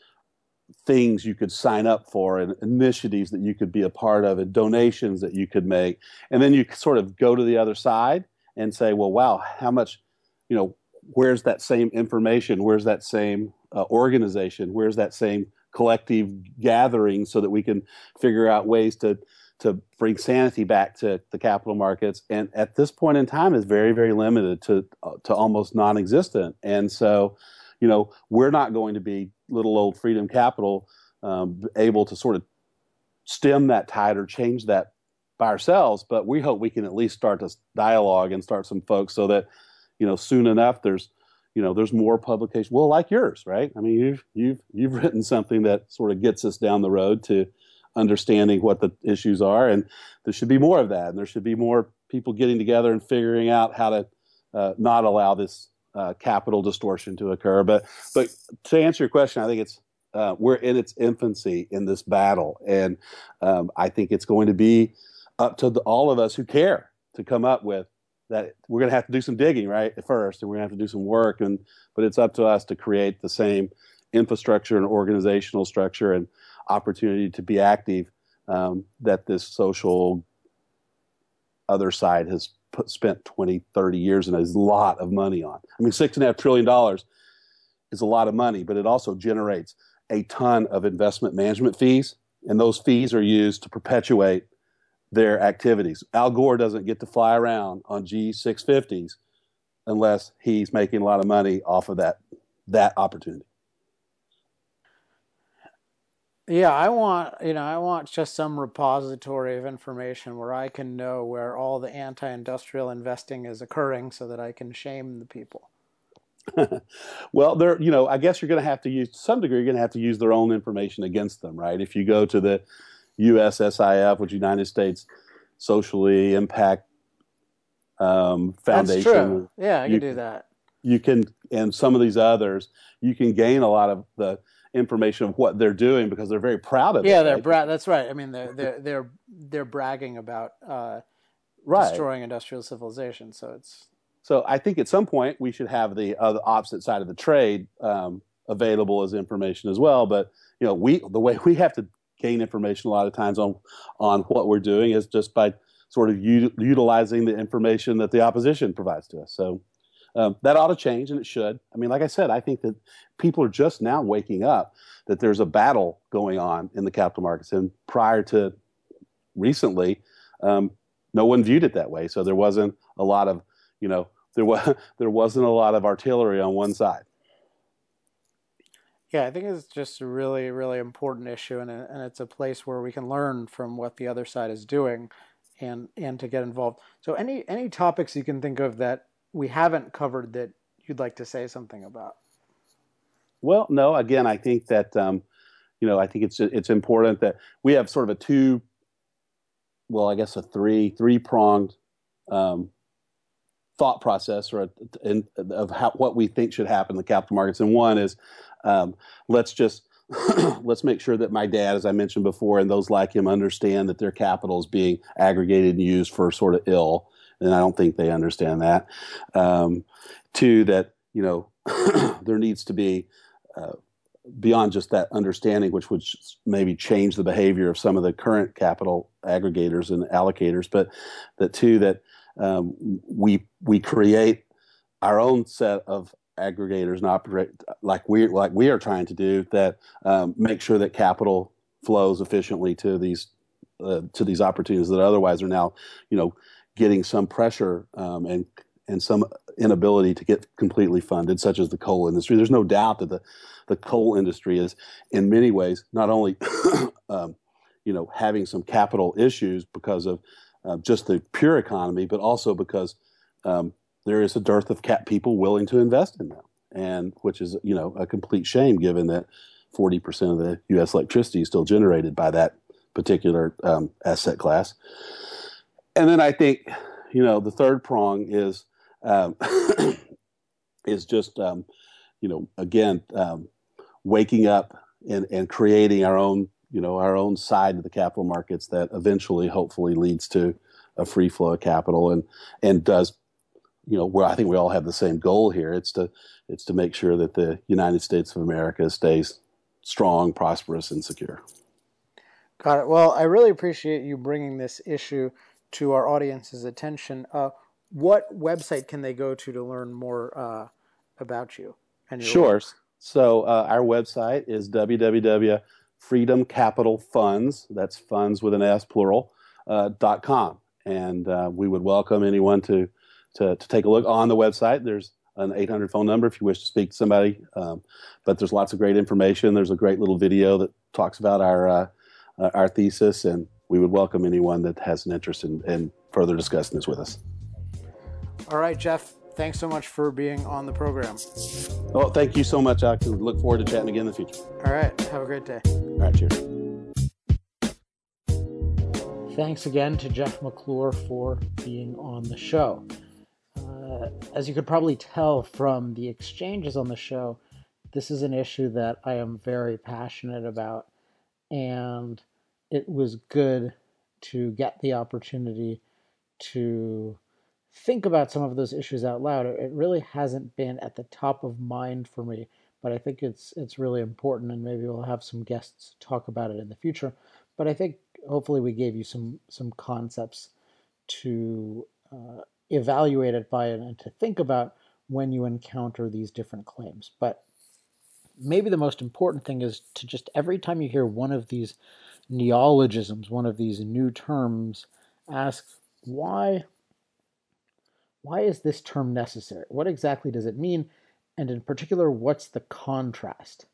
S3: things you could sign up for and initiatives that you could be a part of and donations that you could make. And then you sort of go to the other side and say well wow how much you know where's that same information? Where's that same uh, organization? Where's that same collective gathering so that we can figure out ways to to bring sanity back to the capital markets? And at this point in time is very very limited to uh, to almost non-existent. And so you know we're not going to be little old freedom capital um, able to sort of stem that tide or change that by ourselves but we hope we can at least start this dialogue and start some folks so that you know soon enough there's you know there's more publication well like yours right? I mean you've you've you've written something that sort of gets us down the road to understanding what the issues are, and there should be more of that, and there should be more people getting together and figuring out how to uh, not allow this uh, capital distortion to occur. But but to answer your question, I think it's uh, we're in its infancy in this battle, and um, I think it's going to be up to the, all of us who care to come up with that. We're going to have to do some digging, right, at first, and we're going to have to do some work, and but it's up to us to create the same infrastructure and organizational structure and opportunity to be active um, that this social other side has put, spent 20, 30 years and a lot of money on. I mean, six and a half trillion dollars is a lot of money, but it also generates a ton of investment management fees, and those fees are used to perpetuate their activities. Al Gore doesn't get to fly around on G650s unless he's making a lot of money off of that that opportunity.
S1: Yeah, I want, you know, I want just some repository of information where I can know where all the anti-industrial investing is occurring so that I can shame the people.
S3: well, they're, you know, I guess you're going to have to use to some degree you're going to have to use their own information against them, right? If you go to the USSIF, which United States Socially Impact um, Foundation.
S1: That's true. Yeah, I can do that.
S3: You can, and some of these others, you can gain a lot of the information of what they're doing because they're very proud of
S1: yeah,
S3: it.
S1: Yeah, they're
S3: right?
S1: bra- That's right. I mean, they're they're they're they're bragging about uh,
S3: right.
S1: destroying industrial civilization. So it's
S3: so I think at some point we should have the uh, opposite side of the trade um, available as information as well. But you know, we the way we have to gain information a lot of times on on what we're doing is just by sort of u- utilizing the information that the opposition provides to us. So um, that ought to change, and it should. I mean, like I said, I think that people are just now waking up that there's a battle going on in the capital markets, and prior to recently, um, no one viewed it that way. So there wasn't a lot of, you know, there was there wasn't a lot of artillery on one side.
S1: Yeah, I think it's just a really, really important issue, and and it's a place where we can learn from what the other side is doing, and and to get involved. So any any topics you can think of that we haven't covered that you'd like to say something about?
S3: Well, no. Again, I think that um, you know, I think it's it's important that we have sort of a two, well, I guess a three three pronged um, thought process or a, in, of how, what we think should happen in the capital markets. And one is um, let's just let's make sure that my dad, as I mentioned before, and those like him understand that their capital is being aggregated and used for sort of ill and I don't think they understand that. Um, two, that you know there needs to be uh, beyond just that understanding, which would maybe change the behavior of some of the current capital aggregators and allocators, but that two, that um, we we create our own set of aggregators and operate like we like we are trying to do that um, make sure that capital flows efficiently to these uh, to these opportunities that otherwise are now you know getting some pressure um, and and some inability to get completely funded, such as the coal industry. There's no doubt that the the coal industry is, in many ways, not only um, you know having some capital issues because of uh, just the pure economy, but also because um, there is a dearth of cap people willing to invest in them, and which is you know a complete shame given that 40% of the U.S. electricity is still generated by that particular um, asset class and then I think, you know, the third prong is um, is just, um, you know, again, um, waking up and, and creating our own, you know, our own side of the capital markets that eventually, hopefully, leads to a free flow of capital and and does, you know, where I think we all have the same goal here. It's to it's to make sure that the United States of America stays strong, prosperous, and secure.
S1: Got it. Well, I really appreciate you bringing this issue to our audience's attention, uh, what website can they go to to learn more uh, about you?
S3: And sure. Work? So uh, our website is www.freedomcapitalfunds. That's funds with an S plural. Uh, dot com, and uh, we would welcome anyone to, to to take a look on the website. There's an 800 phone number if you wish to speak to somebody. Um, but there's lots of great information. There's a great little video that talks about our uh, our thesis and we would welcome anyone that has an interest in, in further discussing this with us.
S1: All right, Jeff, thanks so much for being on the program.
S3: Well, thank you so much, Alex. Look forward to chatting again in the future.
S1: All right. Have a great day.
S3: All right. Cheers.
S1: Thanks again to Jeff McClure for being on the show. Uh, as you could probably tell from the exchanges on the show, this is an issue that I am very passionate about, and it was good to get the opportunity to think about some of those issues out loud. It really hasn't been at the top of mind for me, but I think it's it's really important, and maybe we'll have some guests talk about it in the future. But I think hopefully we gave you some some concepts to uh, evaluate it by and to think about when you encounter these different claims. But maybe the most important thing is to just every time you hear one of these neologisms, one of these new terms, ask why why is this term necessary? What exactly does it mean? And in particular, what's the contrast?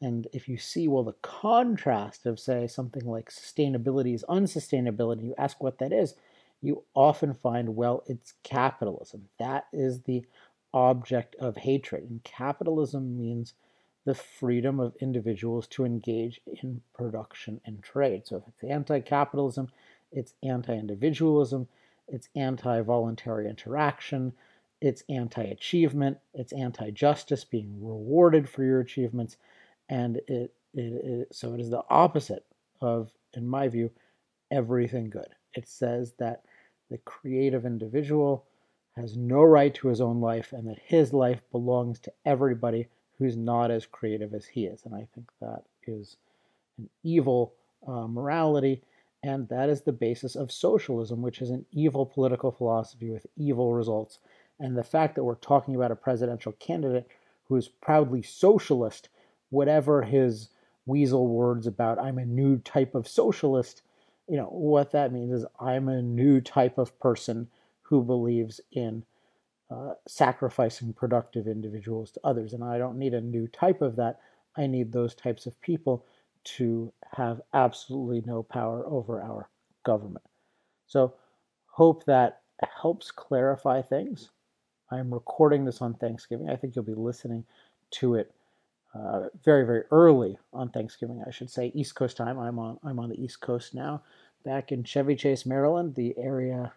S1: And if you see, well, the contrast of, say, something like sustainability is unsustainability, you ask what that is, you often find, well, it's capitalism. That is the object of hatred. And capitalism means the freedom of individuals to engage in production and trade. So if it's anti capitalism, it's anti individualism, it's anti voluntary interaction, it's anti achievement, it's anti justice, being rewarded for your achievements, and it, it, it, so it is the opposite of, in my view, everything good. It says that the creative individual has no right to his own life and that his life belongs to everybody who's not as creative as he is. And I think that is an evil uh, morality, and that is the basis of socialism, which is an evil political philosophy with evil results. And the fact that we're talking about a presidential candidate who is proudly socialist whatever his weasel words about I'm a new type of socialist, you know, what that means is I'm a new type of person who believes in uh, sacrificing productive individuals to others. And I don't need a new type of that. I need those types of people to have absolutely no power over our government. So, hope that helps clarify things. I'm recording this on Thanksgiving. I think you'll be listening to it uh, very very early on Thanksgiving, I should say, East Coast time. I'm on I'm on the East Coast now, back in Chevy Chase, Maryland, the area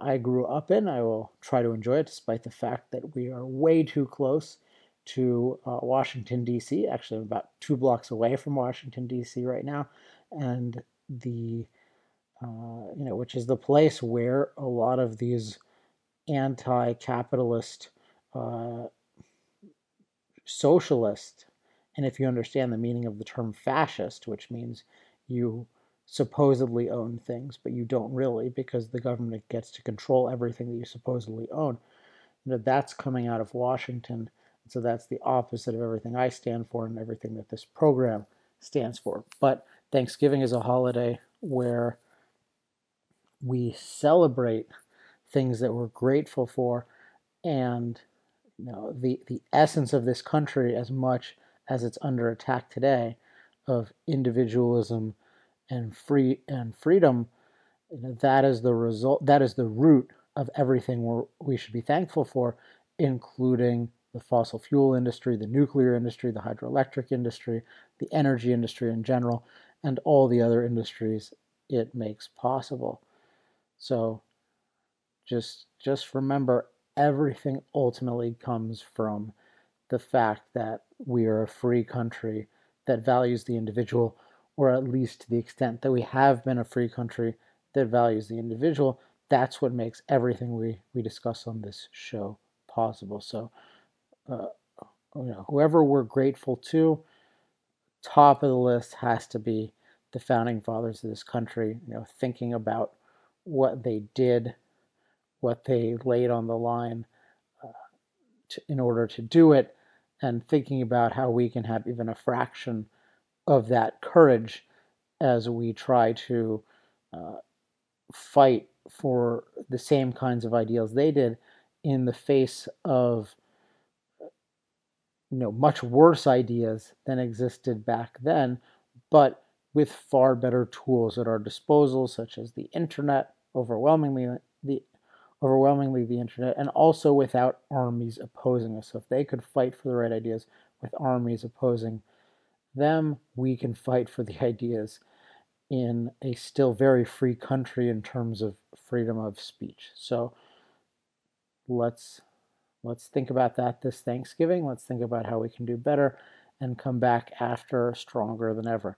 S1: I grew up in. I will try to enjoy it, despite the fact that we are way too close to uh, Washington D.C. Actually, I'm about two blocks away from Washington D.C. right now, and the uh, you know which is the place where a lot of these anti-capitalist uh, socialist and if you understand the meaning of the term fascist, which means you supposedly own things, but you don't really because the government gets to control everything that you supposedly own, you know, that's coming out of Washington. So that's the opposite of everything I stand for and everything that this program stands for. But Thanksgiving is a holiday where we celebrate things that we're grateful for and you know the the essence of this country as much as it's under attack today of individualism and free and freedom that is the result that is the root of everything we we should be thankful for including the fossil fuel industry the nuclear industry the hydroelectric industry the energy industry in general and all the other industries it makes possible. So just just remember everything ultimately comes from the fact that we are a free country that values the individual, or at least to the extent that we have been a free country that values the individual. That's what makes everything we, we discuss on this show possible. So, uh, you know, whoever we're grateful to, top of the list has to be the founding fathers of this country. You know, thinking about what they did, what they laid on the line uh, to, in order to do it, and thinking about how we can have even a fraction of that courage as we try to uh, fight for the same kinds of ideals they did in the face of you know much worse ideas than existed back then but with far better tools at our disposal such as the internet overwhelmingly the overwhelmingly the internet, and also without armies opposing us. So if they could fight for the right ideas with armies opposing them, we can fight for the ideas in a still very free country in terms of freedom of speech. So let's let's think about that this Thanksgiving. Let's think about how we can do better and come back after stronger than ever.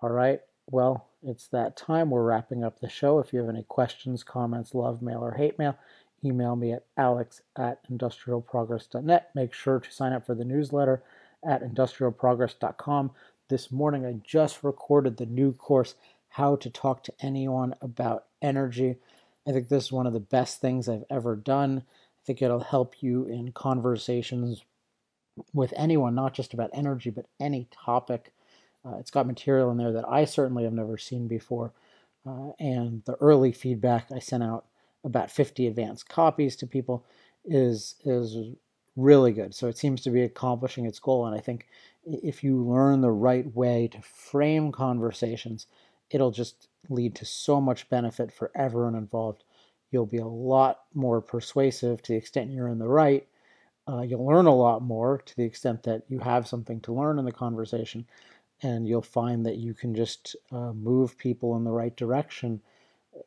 S1: All right. Well, it's that time. We're wrapping up the show. If you have any questions, comments, love mail, or hate mail, email me at alex at industrialprogress.net. Make sure to sign up for the newsletter at industrialprogress.com. This morning, I just recorded the new course, How to Talk to Anyone About Energy. I think this is one of the best things I've ever done. I think it'll help you in conversations with anyone, not just about energy, but any topic. Uh, it's got material in there that I certainly have never seen before. Uh, and the early feedback I sent out about 50 advanced copies to people is is really good. So it seems to be accomplishing its goal. And I think if you learn the right way to frame conversations, it'll just lead to so much benefit for everyone involved. You'll be a lot more persuasive to the extent you're in the right. Uh, you'll learn a lot more to the extent that you have something to learn in the conversation. And you'll find that you can just uh, move people in the right direction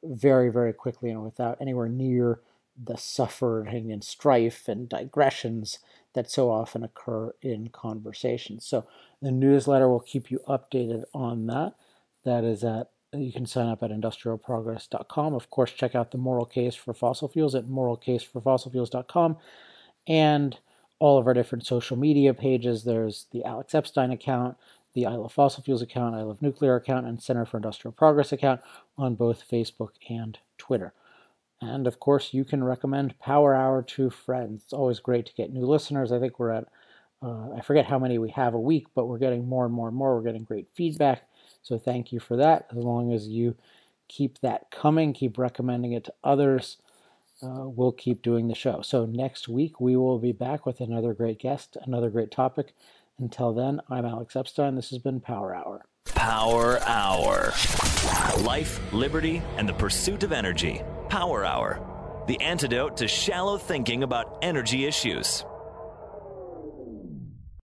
S1: very, very quickly and without anywhere near the suffering and strife and digressions that so often occur in conversations. So the newsletter will keep you updated on that. That is at you can sign up at industrialprogress.com. Of course, check out the moral case for fossil fuels at moralcaseforfossilfuels.com and all of our different social media pages. There's the Alex Epstein account, the I Love Fossil Fuels account, I Love Nuclear account, and Center for Industrial Progress account on both Facebook and Twitter. And of course, you can recommend Power Hour to friends. It's always great to get new listeners. I think we're at, uh, I forget how many we have a week, but we're getting more and more and more. We're getting great feedback. So thank you for that. As long as you keep that coming, keep recommending it to others, uh, we'll keep doing the show. So next week, we will be back with another great guest, another great topic. Until then, I'm Alex Epstein. This has been Power Hour.
S2: Power Hour. Life, liberty, and the pursuit of energy. Power Hour. The antidote to shallow thinking about energy issues.